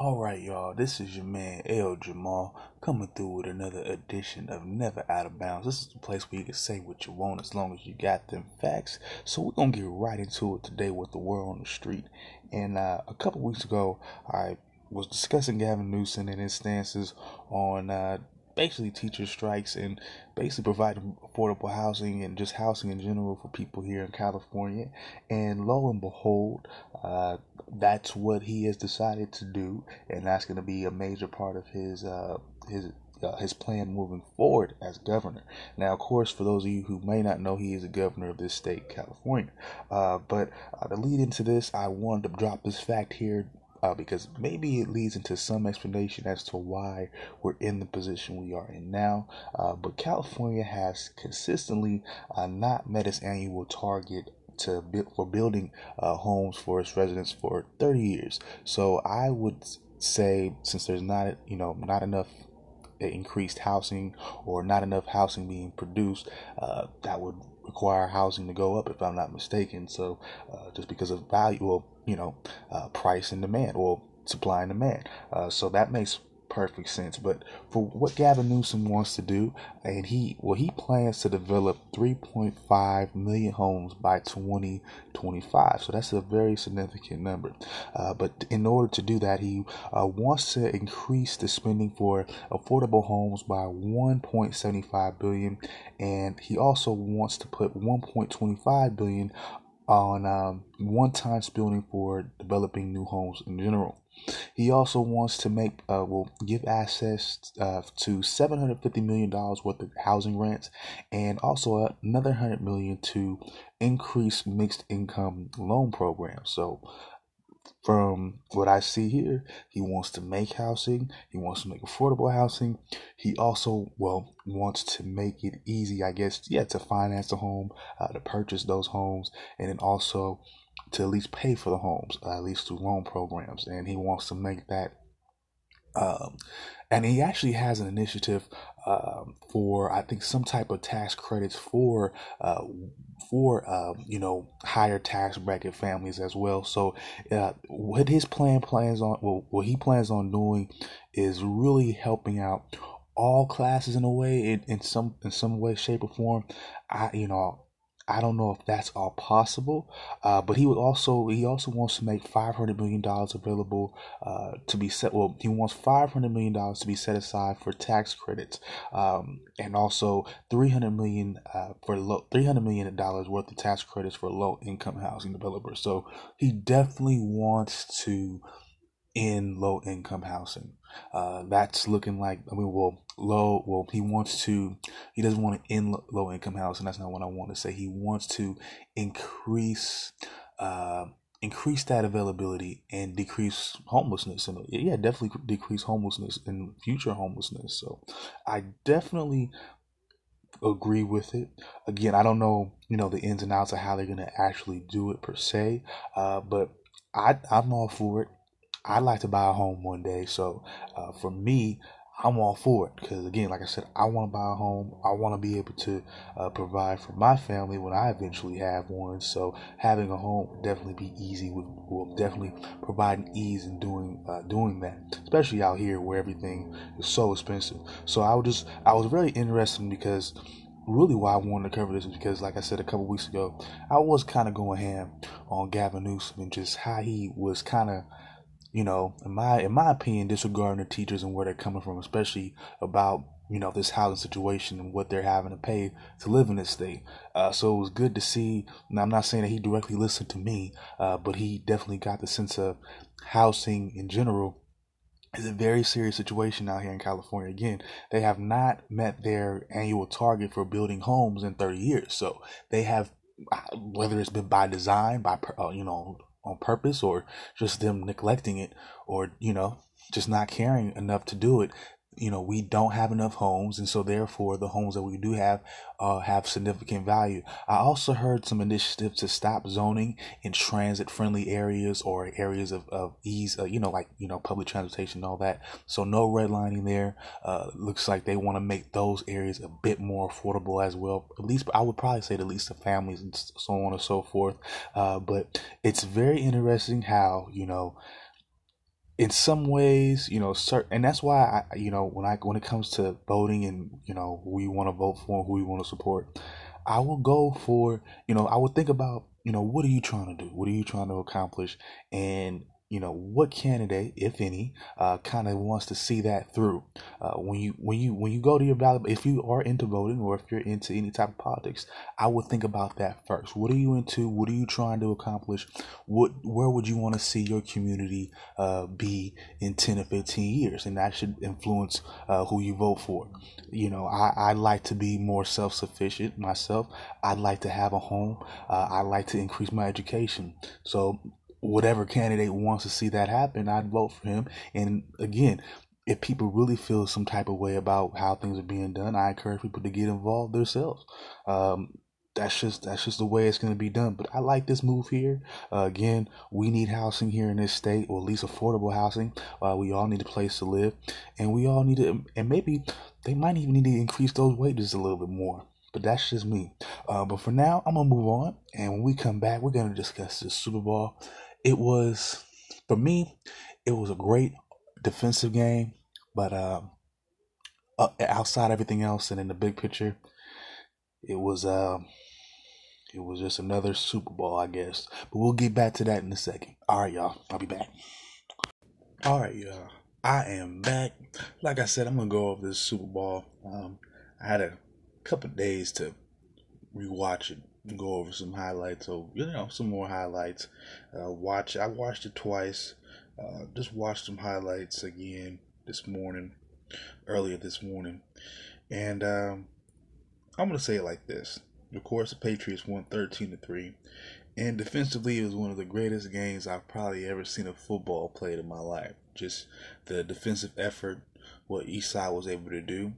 All right, y'all. This is your man El Jamal coming through with another edition of Never Out of Bounds. This is the place where you can say what you want as long as you got them facts. So we're gonna get right into it today with the world on the street. And uh, a couple weeks ago, I was discussing Gavin Newsom and his stances on uh, basically teacher strikes and basically providing affordable housing and just housing in general for people here in California. And lo and behold, uh, that's what he has decided to do, and that's going to be a major part of his uh, his uh, his plan moving forward as governor. Now, of course, for those of you who may not know, he is a governor of this state, California. Uh, but uh, to lead into this, I wanted to drop this fact here uh, because maybe it leads into some explanation as to why we're in the position we are in now. Uh, but California has consistently uh, not met its annual target to build for building uh, homes for its residents for 30 years. So I would say since there's not you know not enough increased housing or not enough housing being produced, uh, that would require housing to go up if I'm not mistaken. So uh, just because of value, well, you know, uh, price and demand or supply and demand. Uh, so that makes perfect sense. But for what Gavin Newsom wants to do, and he well he plans to develop 3.5 million homes by 2025. So that's a very significant number. Uh, but in order to do that, he uh, wants to increase the spending for affordable homes by 1.75 billion, and he also wants to put 1.25 billion on um, one-time spending for developing new homes in general. He also wants to make, uh, will give access uh, to seven hundred fifty million dollars worth of housing rents, and also another hundred million to increase mixed income loan programs. So from what I see here, he wants to make housing, he wants to make affordable housing. He also, well, wants to make it easy, I guess, yeah, to finance a home, uh, to purchase those homes, and then also to at least pay for the homes, uh, at least through loan programs. And he wants to make that um, and he actually has an initiative um, for I think some type of tax credits for uh, for um, you know higher tax bracket families as well. So uh, what his plan plans on well, what he plans on doing is really helping out all classes in a way in, in some in some way shape or form. I you know I don't know if that's all possible, uh, but he would also he also wants to make five hundred million dollars available uh, to be set. Well, he wants five hundred million dollars to be set aside for tax credits, um, and also three hundred million uh, for low three hundred million dollars worth of tax credits for low income housing developers. So he definitely wants to end low income housing. Uh, that's looking like I mean, well, low. Well, he wants to. He doesn't want to end low income housing. That's not what I want to say. He wants to increase. Uh, increase that availability and decrease homelessness and yeah definitely decrease homelessness and future homelessness so i definitely agree with it again i don't know you know the ins and outs of how they're going to actually do it per se uh, but i i'm all for it I'd like to buy a home one day. So uh, for me, I'm all for it because again, like I said, I want to buy a home. I want to be able to uh, provide for my family when I eventually have one. So having a home would definitely be easy. Will, will definitely provide an ease in doing uh, doing that, especially out here where everything is so expensive. So I was just I was very interested because really why I wanted to cover this is because, like I said a couple weeks ago, I was kind of going ham on Gavin Newsom and just how he was kind of you know, in my in my opinion, disregarding the teachers and where they're coming from, especially about you know this housing situation and what they're having to pay to live in this state. Uh, so it was good to see. Now I'm not saying that he directly listened to me, uh, but he definitely got the sense of housing in general is a very serious situation out here in California. Again, they have not met their annual target for building homes in 30 years. So they have, uh, whether it's been by design, by uh, you know on purpose or just them neglecting it or you know just not caring enough to do it you know we don't have enough homes and so therefore the homes that we do have uh, have significant value. I also heard some initiatives to stop zoning in transit friendly areas or areas of, of ease uh, you know like you know public transportation and all that. So no redlining there. Uh, looks like they want to make those areas a bit more affordable as well. At least i would probably say at least the families and so on and so forth. Uh, but it's very interesting how you know in some ways, you know, certain, and that's why I, you know, when I when it comes to voting and you know who you want to vote for, and who you want to support, I will go for, you know, I would think about, you know, what are you trying to do? What are you trying to accomplish? And you know what candidate, if any, uh, kind of wants to see that through. Uh, when you when you when you go to your ballot, if you are into voting or if you're into any type of politics, I would think about that first. What are you into? What are you trying to accomplish? What where would you want to see your community uh, be in ten or fifteen years? And that should influence uh, who you vote for. You know, I I like to be more self sufficient myself. I'd like to have a home. Uh, I like to increase my education. So whatever candidate wants to see that happen, I'd vote for him. And again, if people really feel some type of way about how things are being done, I encourage people to get involved themselves. Um, that's just that's just the way it's going to be done. But I like this move here. Uh, again, we need housing here in this state, or at least affordable housing. Uh, we all need a place to live, and we all need to. And maybe they might even need to increase those wages a little bit more. But that's just me. Uh, but for now, I'm gonna move on, and when we come back, we're gonna discuss the Super Bowl it was for me it was a great defensive game but uh, outside everything else and in the big picture it was uh, it was just another super bowl i guess. But we'll get back to that in a second. All right y'all. I'll be back. All right y'all. I am back. Like i said i'm gonna go over this super bowl. Um, i had a couple days to rewatch it go over some highlights. So you know, some more highlights. Uh, watch. I watched it twice. Uh, just watched some highlights again this morning, earlier this morning, and um, I'm gonna say it like this. Of course, the Patriots won 13 to three, and defensively, it was one of the greatest games I've probably ever seen a football played in my life. Just the defensive effort, what Eastside was able to do.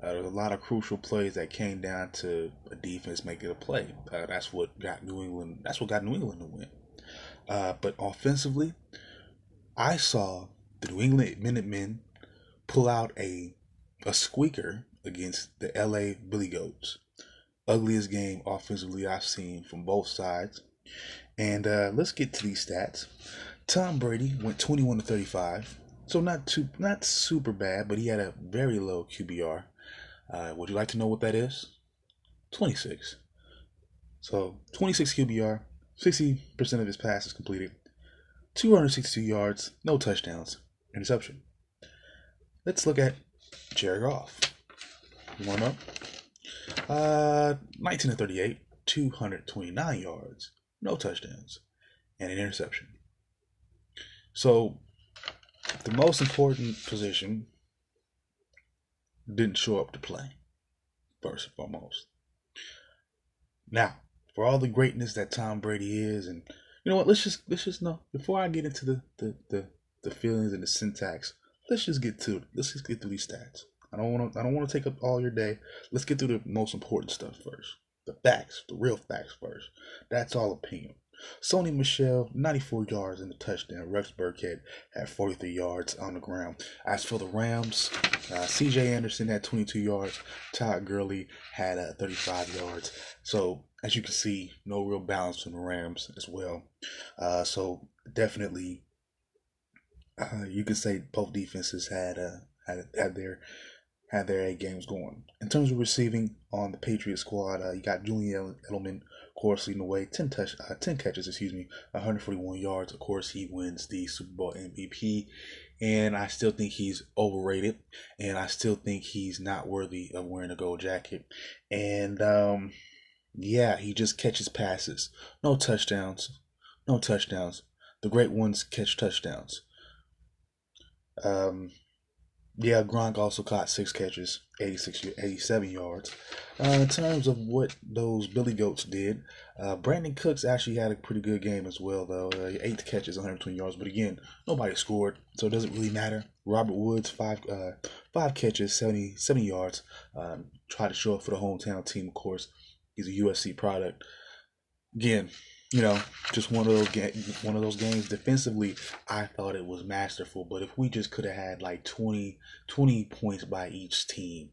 Uh, there was a lot of crucial plays that came down to a defense making a play. Uh, that's what got New England. That's what got New England to win. Uh, but offensively, I saw the New England Minutemen pull out a a squeaker against the LA Billy Goats. Ugliest game offensively I've seen from both sides. And uh, let's get to these stats. Tom Brady went 21 to 35, so not too not super bad, but he had a very low QBR. Uh, would you like to know what that is? 26. So 26 QBR, 60% of his passes completed, 262 yards, no touchdowns, interception. Let's look at Jared Goff. Warm up. Uh, 19 to 38, 229 yards, no touchdowns, and an interception. So the most important position didn't show up to play, first and foremost. Now, for all the greatness that Tom Brady is, and you know what, let's just let's just know before I get into the the the, the feelings and the syntax, let's just get to it. let's just get through these stats. I don't want to I don't want to take up all your day. Let's get through the most important stuff first. The facts, the real facts first. That's all opinion. Sony Michel, 94 yards in the touchdown. Rex Burkhead had 43 yards on the ground. As for the Rams, uh, CJ Anderson had 22 yards. Todd Gurley had uh, 35 yards. So, as you can see, no real balance from the Rams as well. Uh, so, definitely, uh, you can say both defenses had, uh, had, had their had their A games going. In terms of receiving on the Patriot squad, uh, you got Julian Edelman, course, leading the way, 10, touch, uh, 10 catches, excuse me, 141 yards. Of course, he wins the Super Bowl MVP. And I still think he's overrated. And I still think he's not worthy of wearing a gold jacket. And um, yeah, he just catches passes. No touchdowns. No touchdowns. The great ones catch touchdowns. Um, yeah, Gronk also caught six catches, 86, 87 yards. Uh, in terms of what those Billy Goats did, uh, Brandin Cooks actually had a pretty good game as well, though. Uh, eight catches, 120 yards, but again, nobody scored, so it doesn't really matter. Robert Woods, five uh, five catches, 70, 70 yards. Um, tried to show up for the hometown team, of course. He's a USC product. Again, you know, just one of those ga- one of those games defensively. I thought it was masterful, but if we just could have had like 20, 20 points by each team,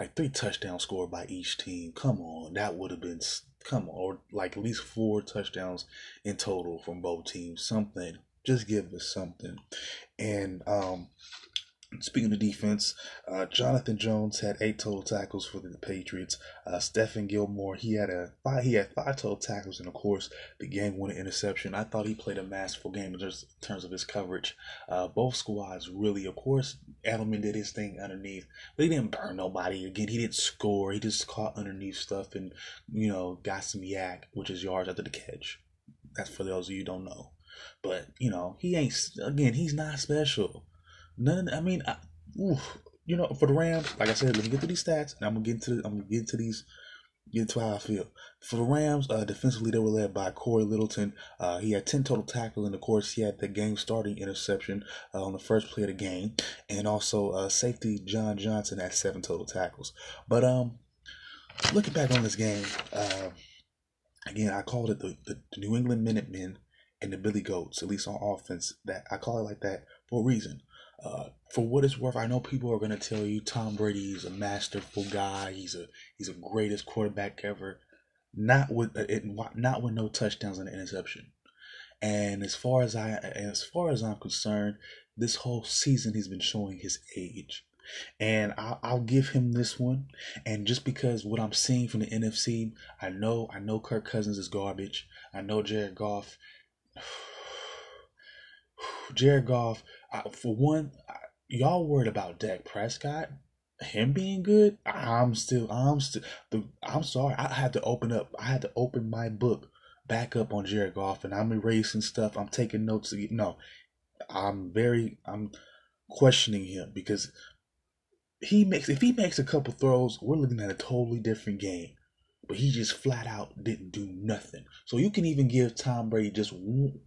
like three touchdowns scored by each team, come on, that would have been come on, or like at least four touchdowns in total from both teams. Something Just give us something. And um, Speaking of defense, uh, Jonathan Jones had eight total tackles for the Patriots. Uh, Stephon Gilmore he had a five, he had five total tackles, and of course the game-winning interception. I thought he played a masterful game in terms of his coverage. Uh, both squads really, of course, Edelman did his thing underneath, but he didn't burn nobody. Again, he didn't score. He just caught underneath stuff and you know got some yak, which is yards after the catch. That's for those of you don't know. But you know he ain't again. He's not special. None. I mean, I, oof, you know, for the Rams, like I said, let me get to these stats, and I'm gonna get into I'm gonna get into these get into how I feel. For the Rams, uh, defensively, they were led by Cory Littleton. Uh, he had 10 total tackles, and of course, he had the game starting interception uh, on the first play of the game. And also, uh, safety John Johnson had seven total tackles. But um, looking back on this game, uh, again, I called it the, the New England Minutemen and the Billy Goats, at least on offense. That I call it like that for a reason. For what it's worth, I know people are gonna tell you Tom Brady is a masterful guy. He's a he's a greatest quarterback ever. Not with uh, it, not with no touchdowns and interception. And as far as I as far as I'm concerned, this whole season he's been showing his age. And I'll, I'll give him this one. And just because what I'm seeing from the NFC, I know I know Kirk Cousins is garbage. I know Jared Goff. Jared Goff I, for one, I, y'all worried about Dak Prescott, him being good. I'm still, I'm still, the, I'm sorry. I had to open up. I had to open my book back up on Jared Goff, and I'm erasing stuff. I'm taking notes. No, I'm very, I'm questioning him because he makes. If he makes a couple throws, we're looking at a totally different game. But he just flat out didn't do nothing. So you can even give Tom Brady just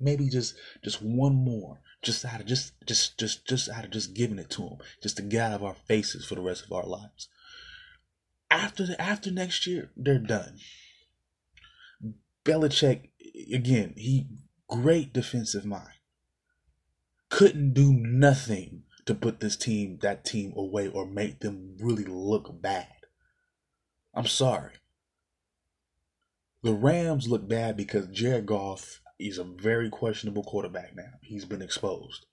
maybe just just one more just out of just just just just out of just giving it to him, just to get out of our faces for the rest of our lives. After the after next year, they're done. Belichick again, he great defensive mind. Couldn't do nothing to put this team, that team away or make them really look bad. I'm sorry. The Rams look bad because Jared Goff he's a very questionable quarterback now. He's been exposed.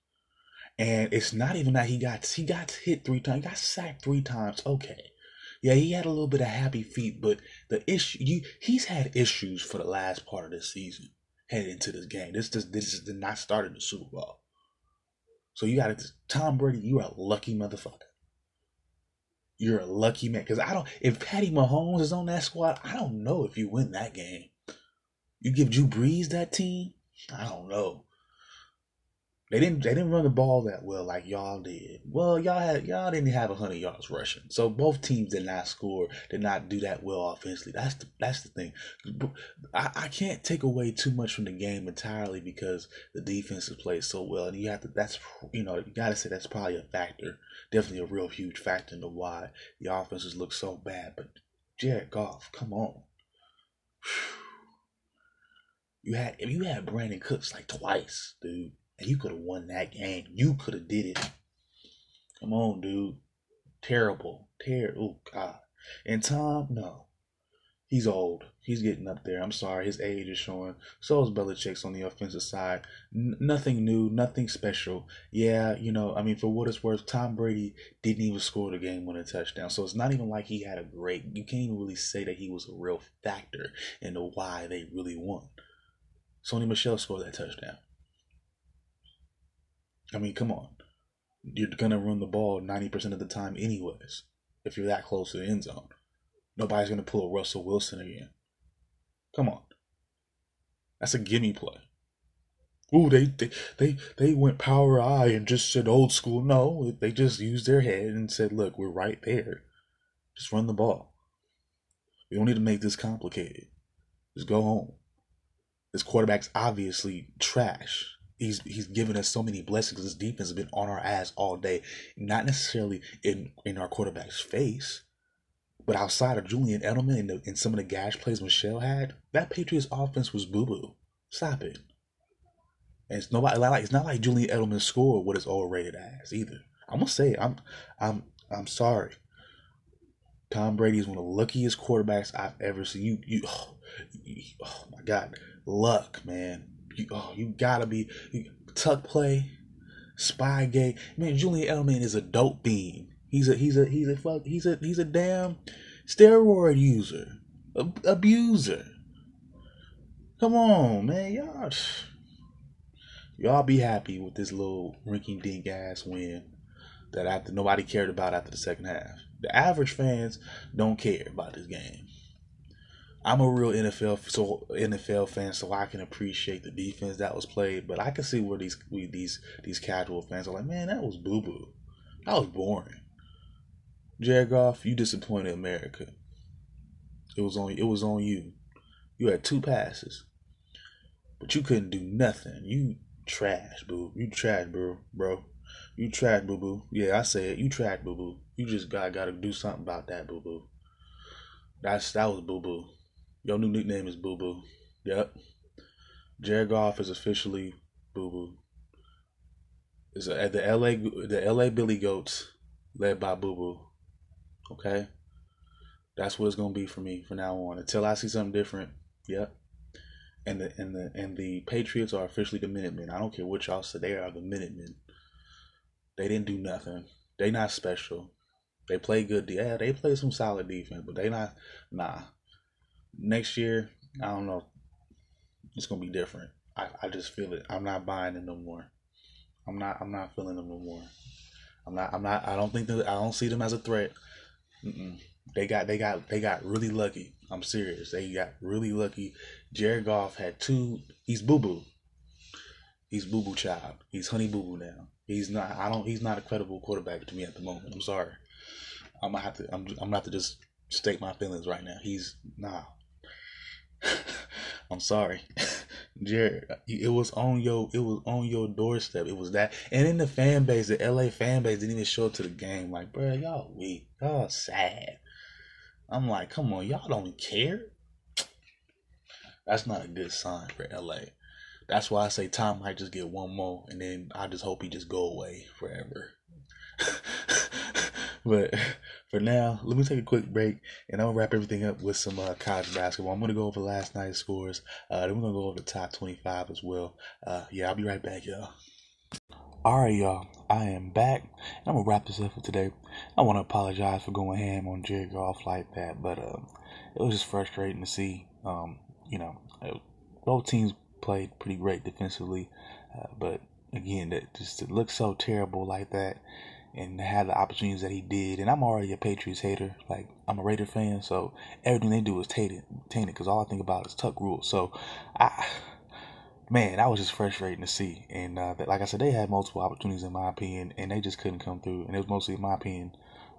And it's not even that he got he got hit three times, he got sacked three times. Okay. Yeah, he had a little bit of happy feet, but the issue you he's had issues for the last part of this season heading into this game. This this this did not start in the Super Bowl. So you got to Tom Brady, you're a lucky motherfucker. You're a lucky man. Because I don't if Patty Mahomes is on that squad, I don't know if you win that game. You give Drew Brees that team? I don't know. They didn't they didn't run the ball that well like y'all did. Well, y'all had y'all didn't have hundred yards rushing, so both teams did not score, did not do that well offensively. That's the that's the thing. I, I can't take away too much from the game entirely because the defense has played so well, and you have to. That's you know you got to say that's probably a factor, definitely a real huge factor into why the offenses look so bad. But Jared Goff, come on. Whew you had if you had Brandin Cooks like twice, dude, and you could have won that game. You could have did it. Come on, dude. Terrible. Terrible. Oh God. And Tom, no. He's old. He's getting up there. I'm sorry. His age is showing. So is Belichick's on the offensive side. N- nothing new. Nothing special. Yeah, you know, I mean, for what it's worth, Tom Brady didn't even score the game winning touchdown. So it's not even like he had a great. You can't even really say that he was a real factor in the why they really won. Sony Michel scored that touchdown. I mean, come on. You're gonna run the ball ninety percent of the time, anyways. If you're that close to the end zone, nobody's gonna pull a Russell Wilson again. Come on, that's a gimme play. Ooh, they, they they they went power I and just said old school. No, they just used their head and said, "Look, we're right there. Just run the ball. We don't need to make this complicated. Just go home." This quarterback's obviously trash. He's he's given us so many blessings. His defense has been on our ass all day, not necessarily in in our quarterback's face, but outside of Julian Edelman and, the, and some of the gash plays Michel had, that Patriots offense was boo boo. Stop it. And it's nobody like it's not like Julian Edelman scored what it's all rated as either. I'm gonna say I'm I'm I'm sorry. Tom Brady is one of the luckiest quarterbacks I've ever seen. You you oh, oh my god luck, man. You, oh, you gotta be. You, tuck play, spy game. Man, Julian Edelman is a dope bean. He's a he's a he's a fuck he's a he's a damn steroid user, ab- abuser. Come on, man, y'all. Y'all be happy with this little rinky dink ass win that after nobody cared about after the second half. The average fans don't care about this game. I'm a real NFL so NFL fan, so I can appreciate the defense that was played. But I can see where these we, these these casual fans are like, man, that was boo boo. That was boring. Jared Goff, you disappointed America. It was on it was on you. You had two passes, but you couldn't do nothing. You trash, boo. You trash, bro, bro. You trash, boo boo. Yeah, I say it. You trash, boo boo. You just got got to do something about that, boo boo. That's that was boo boo. Your new nickname is Boo Boo. Yep. Jared Goff is officially Boo Boo. Is at uh, the LA the LA Billy Goats led by Boo Boo. Okay? That's what it's gonna be for me from now on. Until I see something different. Yep. And the and the and the Patriots are officially the Minutemen. I don't care what y'all say, they are the Minutemen. They didn't do nothing. They not special. They play good. Yeah, they play some solid defense, but they not. Nah, next year, I don't know. It's gonna be different. I, I just feel it. I'm not buying it no more. I'm not. I'm not feeling them no more. I'm not. I'm not. I don't think that. I don't see them as a threat. Mm-mm. They got. They got. They got really lucky. I'm serious. They got really lucky. Jared Goff had two. He's boo boo. He's boo boo child. He's honey boo boo now. He's not. I don't. He's not a credible quarterback to me at the moment. I'm sorry. I'm gonna have to. I'm. I'm gonna have to just state my feelings right now. He's nah. I'm sorry, Jared. It was on your it was on your doorstep. It was that, and in the fan base, the LA fan base didn't even show up to the game. Like, bro, y'all weak, y'all sad. I'm like, come on, y'all don't care. That's not a good sign for LA. That's why I say Tom might just get one more, and then I just hope he just go away forever. but for now, let me take a quick break and I'll wrap everything up with some uh, college basketball. I'm going to go over last night's scores. Uh, then we're going to go over the top 25 as well. Uh, yeah, I'll be right back, y'all. All right, y'all. I am back. And I'm going to wrap this up for today. I want to apologize for going ham on Jared Goff like that, but uh, it was just frustrating to see. Um, you know, both teams played pretty great defensively, uh, but again, that just it looks so terrible like that and had the opportunities that he did. And I'm already a Patriots hater. Like I'm a Raider fan, so everything they do is tainted, tainted. Because all I think about is Tuck rule. So I, man, I was just frustrating to see. And uh, like I said, they had multiple opportunities in my opinion, and they just couldn't come through. And it was mostly in my opinion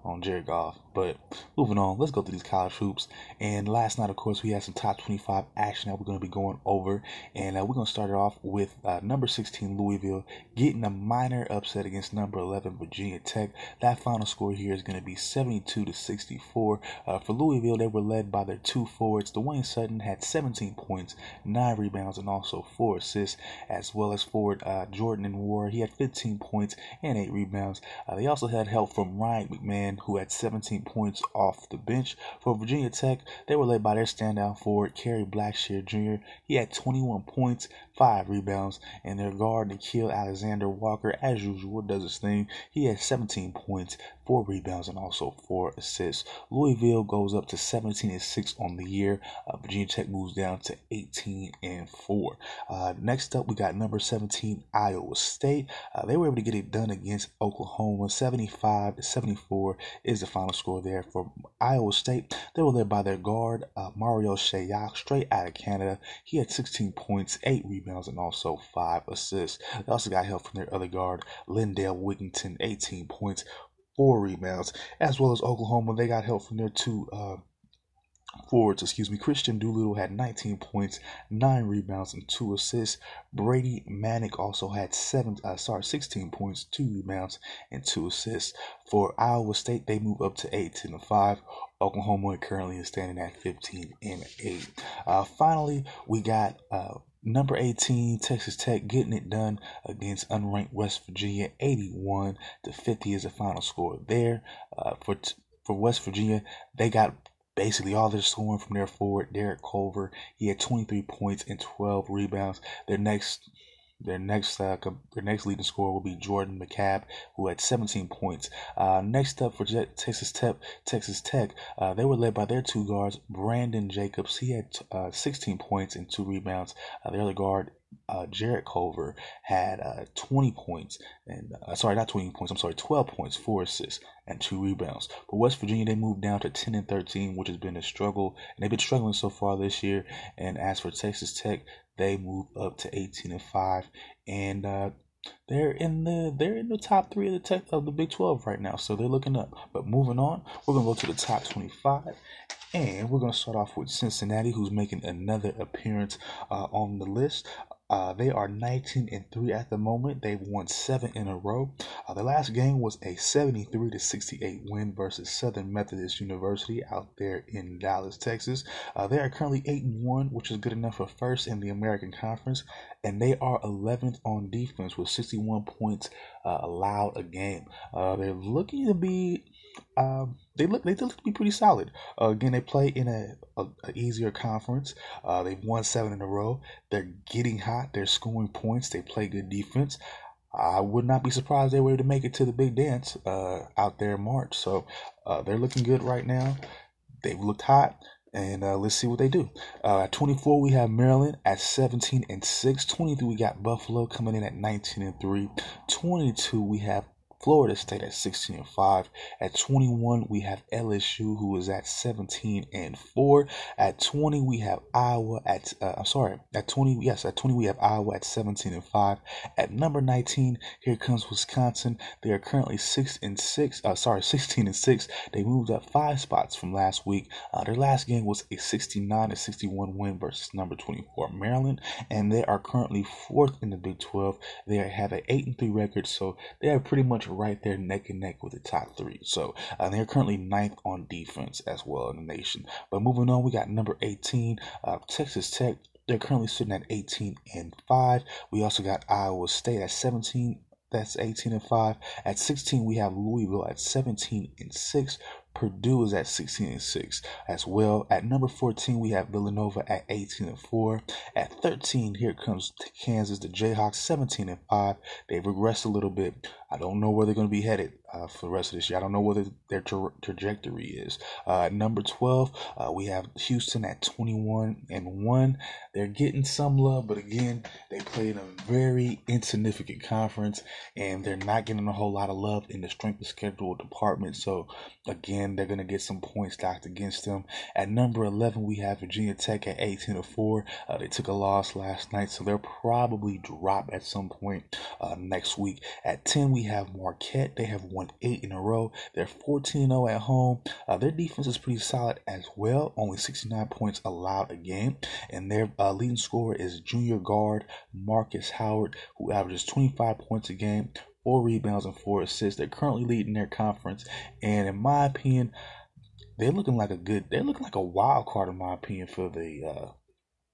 on Jared Goff. But moving on, let's go through these college hoops. And last night, of course, we had some top 25 action that we're going to be going over. And uh, we're going to start it off with uh, number 16 Louisville getting a minor upset against number 11 Virginia Tech. That final score here is going to be 72 to 64. Uh, for Louisville, they were led by their two forwards. Dwayne Sutton had 17 points, 9 rebounds, and also 4 assists, as well as forward uh, Jordan Nwora. He had 15 points and 8 rebounds. Uh, they also had help from Ryan McMahon who had 17 points off the bench. For Virginia Tech, they were led by their standout forward, Kerry Blackshear Jr. He had 21 points, 5 rebounds, and their guard, Nickeil Alexander Walker, as usual, does his thing. He had 17 points, four rebounds, and also four assists. Louisville goes up to 17 and 6 on the year. Uh, Virginia Tech moves down to 18 and 4. Uh, next up, we got number 17, Iowa State. Uh, they were able to get it done against Oklahoma. 75 to 74 is the final score there for Iowa State. They were led by their guard, uh, Marial Shayok, straight out of Canada. He had 16 points, 8 rebounds, and also 5 assists. They also got help from their other guard, Lindell Wigginton, 18 points, four rebounds, as well as Oklahoma. They got help from their two uh, forwards, excuse me. Kristian Doolittle had 19 points, nine rebounds, and two assists. Brady Manek also had seven, uh, sorry, 16 points, two rebounds, and two assists. For Iowa State, they move up to 18 and 5. Oklahoma currently is standing at 15 and 8. Uh, finally, we got uh, Number 18, Texas Tech getting it done against unranked West Virginia. 81 to 50 is the final score there. Uh, for for West Virginia, they got basically all their scoring from their forward, Derek Culver. He had 23 points and 12 rebounds. Their next Their next uh, their next leading scorer will be Jordan McCabe, who had 17 points. Uh, next up for Texas Tech, Texas Tech, uh, they were led by their two guards, Brandon Jacobs. He had uh, 16 points and two rebounds. Uh, their other guard uh, Jarrett Culver had uh, 20 points and uh, sorry, not 20 points. I'm sorry, 12 points, four assists, and two rebounds. But West Virginia they moved down to 10 and 13, which has been a struggle, and they've been struggling so far this year. And as for Texas Tech, they moved up to 18 and 5, and uh, they're in the they're in the top three of the tech of the Big 12 right now, so they're looking up. But moving on, we're gonna go to the top 25, and we're gonna start off with Cincinnati, who's making another appearance uh, on the list. Uh, they are 19 and 3 at the moment. They've won seven in a row. Uh, the last game was a 73 to 68 win versus Southern Methodist University out there in Dallas, Texas. Uh, they are currently 8 and 1, which is good enough for first in the American Conference, and they are 11th on defense with 61 points uh, allowed a game. Uh, they're looking to be um, they look they look to be pretty solid. Uh, again, they play in a, a, a easier conference. Uh, they've won seven in a row. They're getting hot. They're scoring points. They play good defense. I would not be surprised they were to make it to the big dance uh, out there in March. So uh, they're looking good right now. They've looked hot. And uh, let's see what they do. Uh, at 24, we have Maryland at 17 and 6. 23, we got Buffalo coming in at 19 and 3. 22, we have Florida State at 16 and 5. At 21, we have LSU, who is at 17 and 4. At 20, we have Iowa at, uh, I'm sorry, at 20, yes, at 20, we have Iowa at 17 and 5. At number 19, here comes Wisconsin. They are currently 6 and 6, uh, sorry, 16 and 6. They moved up five spots from last week. Uh, their last game was a 69 to 61 win versus number 24 Maryland, and they are currently fourth in the Big 12. They have an 8 and 3 record, so they are pretty much right there neck and neck with the top three. So uh, they're currently ninth on defense as well in the nation. But moving on, we got number 18, uh, Texas Tech. They're currently sitting at 18 and 5. We also got Iowa State at 17 that's 18 and 5. At 16, we have Louisville at 17 and 6. Purdue is at 16 and 6 as well. At number 14, we have Villanova at 18 and 4. At 13, here comes Kansas, the Jayhawks, 17 and 5. They've regressed a little bit. I don't know where they're going to be headed uh, for the rest of this year. I don't know what their tra- trajectory is. Uh, number 12, uh, we have Houston at 21 and 1. They're getting some love, but again, they play in a very insignificant conference and they're not getting a whole lot of love in the strength of schedule department. So, again, they're going to get some points stacked against them. At number 11, we have Virginia Tech at 18 to 4. Uh, they took a loss last night, so they'll probably drop at some point uh, next week. At 10, we have Marquette. They have won eight in a row. They're 14 0 at home. Uh, their defense is pretty solid as well, only 69 points allowed a game. And their uh, leading scorer is junior guard Markus Howard, who averages 25 points a game, four rebounds, and four assists. They're currently leading their conference. And in my opinion, they're looking like a good, they're looking like a wild card, in my opinion, for the. Uh,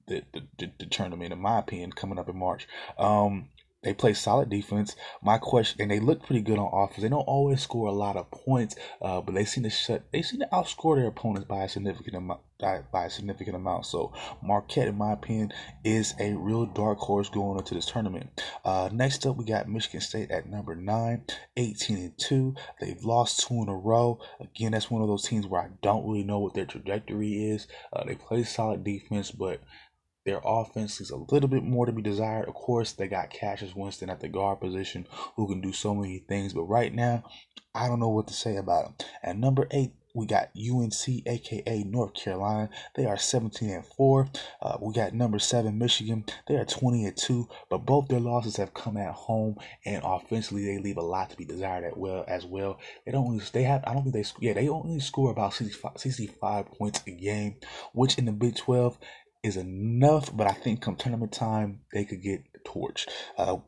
the, the, the, tournament, in my opinion, coming up in March. Um, they play solid defense. My question, and they look pretty good on offense. They don't always score a lot of points, uh, but they seem to shut. They seem to outscore their opponents by a significant amount. By a significant amount. So Marquette, in my opinion, is a real dark horse going into this tournament. Uh, next up, we got Michigan State at number nine, 18 and two. They've lost two in a row. Again, that's one of those teams where I don't really know what their trajectory is. Uh, they play solid defense, but their offense is a little bit more to be desired. Of course, they got Cassius Winston at the guard position who can do so many things, but right now, I don't know what to say about them. At number eight, we got UNC, aka North Carolina. They are 17 and 4. Uh, we got number 7, Michigan. They are 20 and 2, but both their losses have come at home, and offensively, they leave a lot to be desired at well as well. They don't only, they have, I don't think they, yeah, they only score about 65, 65 points a game, which in the Big 12 is enough, but I think come tournament time they could get torched. Uh,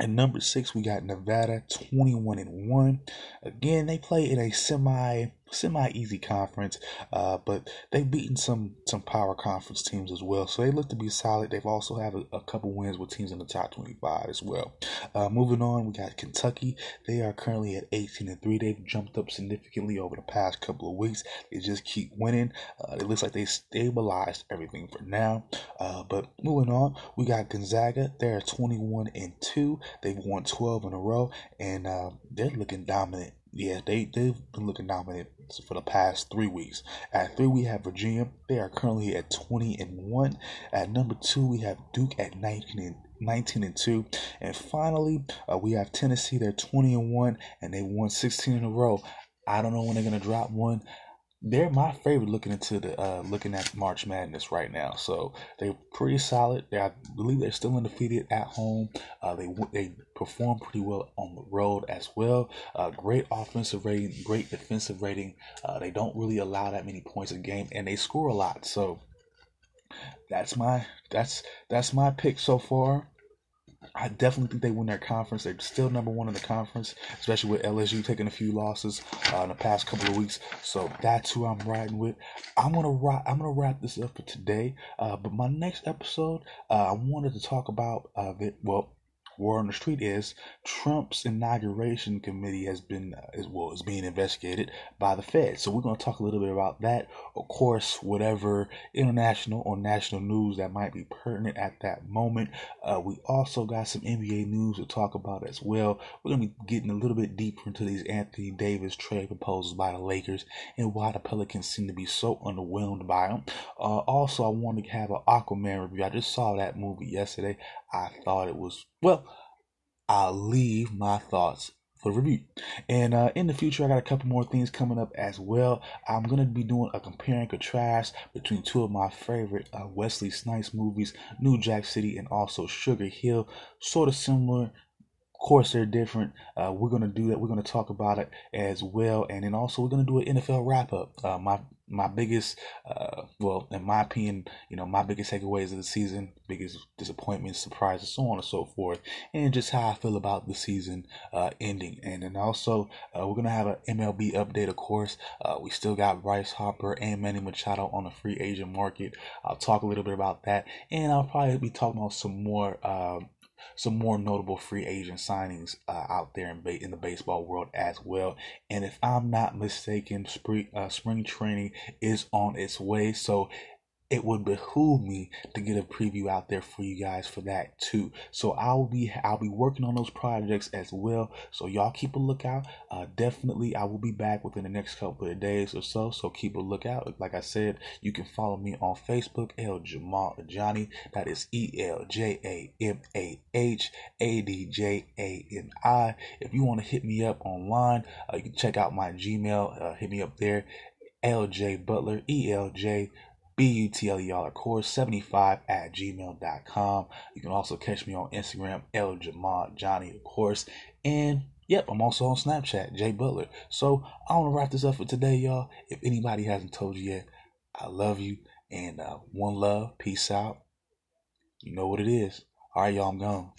at number six, we got Nevada, 21 and 1. Again, they play in a semi semi easy conference, uh, but they've beaten some some power conference teams as well. So they look to be solid. They've also had a, a couple wins with teams in the top twenty five as well. Uh, moving on, we got Kentucky. They are currently at eighteen and three. They've jumped up significantly over the past couple of weeks. They just keep winning. Uh, it looks like they stabilized everything for now. Uh, but moving on, we got Gonzaga. They're twenty one and two. They've won twelve in a row, and uh, they're looking dominant yeah, they they've been looking dominant for the past three weeks. At three, we have Virginia. They are currently at twenty and one. At number two, we have Duke at nineteen and 19 and 2 and finally uh, we have tennessee they're 20 and 1 and they won 16 in a row i don't know when they're going to drop one they're my favorite looking into the uh, looking at March Madness right now. So they're pretty solid. They, I believe they're still undefeated at home. Uh, they they perform pretty well on the road as well. Uh, great offensive rating, great defensive rating. Uh, they don't really allow that many points a game, and they score a lot. So that's my that's that's my pick so far. I definitely think they win their conference. They're still number one in the conference, especially with LSU taking a few losses uh, in the past couple of weeks. So that's who I'm riding with. I'm gonna wrap. I'm gonna wrap this up for today. Uh, but my next episode, uh, I wanted to talk about uh. Well, word on the street is Trump's inauguration committee has been uh, is well is being investigated by the Fed. So we're going to talk a little bit about that. Of course, whatever international or national news that might be pertinent at that moment. Uh, we also got some NBA news to talk about as well. We're going to be getting a little bit deeper into these Anthony Davis trade proposals by the Lakers and why the Pelicans seem to be so underwhelmed by them. Uh, also, I want to have an Aquaman review. I just saw that movie yesterday. I thought it was well. I'll leave my thoughts for review. And uh, in the future, I got a couple more things coming up as well. I'm gonna be doing a compare and contrast between two of my favorite uh, Wesley Snipes movies, New Jack City and also Sugar Hill. Sort of similar. Course, they're different. Uh, we're gonna do that. We're gonna talk about it as well, and then also we're gonna do an NFL wrap up. Uh, my my biggest, uh, well, in my opinion, you know, my biggest takeaways of the season, biggest disappointments, surprises, so on and so forth, and just how I feel about the season uh, ending. And then also, uh, we're gonna have an MLB update, of course. Uh, we still got Bryce Harper and Manny Machado on the free agent market. I'll talk a little bit about that, and I'll probably be talking about some more um, some more notable free agent signings uh, out there in, ba- in the baseball world as well. And if I'm not mistaken, spring, uh, spring training is on its way. So it would behoove me to get a preview out there for you guys for that too. So I'll be I'll be working on those projects as well. So y'all keep a lookout. Uh, definitely I will be back within the next couple of days or so. So keep a lookout. Like I said, you can follow me on Facebook, El Jamal Johnny. That is E L J A M A H A D J A N I. If you want to hit me up online, uh, you can check out my Gmail. Uh, hit me up there. LJ Butler, E L J B-U-T-L-E-R, course 75 at gmail.com. You can also catch me on Instagram, El Jamal Johnny, of course. And yep, I'm also on Snapchat, Jay Butler. So I want to wrap this up for today, y'all. If anybody hasn't told you yet, I love you. And uh, one love, peace out. You know what it is. All right, y'all, I'm gone.